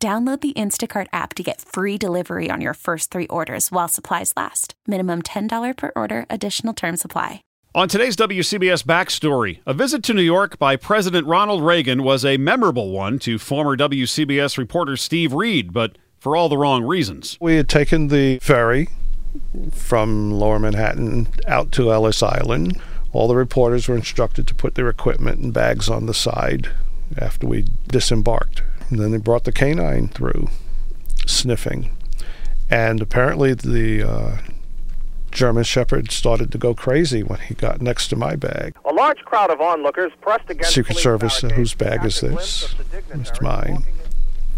Download the Instacart app to get free delivery on your first three orders while supplies last. Minimum $10 per order, additional term supply. On today's WCBS Backstory, a visit to New York by President Ronald Reagan was a memorable one to former WCBS reporter Steve Reed, but for all the wrong reasons. We had taken the ferry from lower Manhattan out to Ellis Island. All the reporters were instructed to put their equipment and bags on the side after we disembarked. And then they brought the canine through, sniffing. And apparently the uh, German Shepherd started to go crazy when he got next to my bag. A large crowd of onlookers pressed against Secret Service, uh, whose bag is this? It's mine.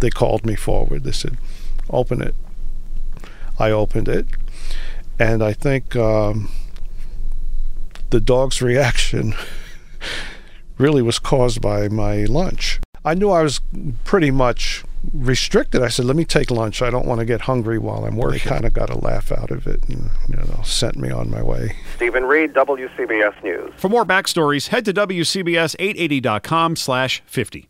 They called me forward. They said, open it. I opened it. And I think um, the dog's reaction really was caused by my lunch. I knew I was pretty much restricted. I said, "Let me take lunch. I don't want to get hungry while I'm working." Kind of got a laugh out of it, and you know, sent me on my way. Stephen Reed, WCBS News. For more backstories, head to WCBS880.com/50.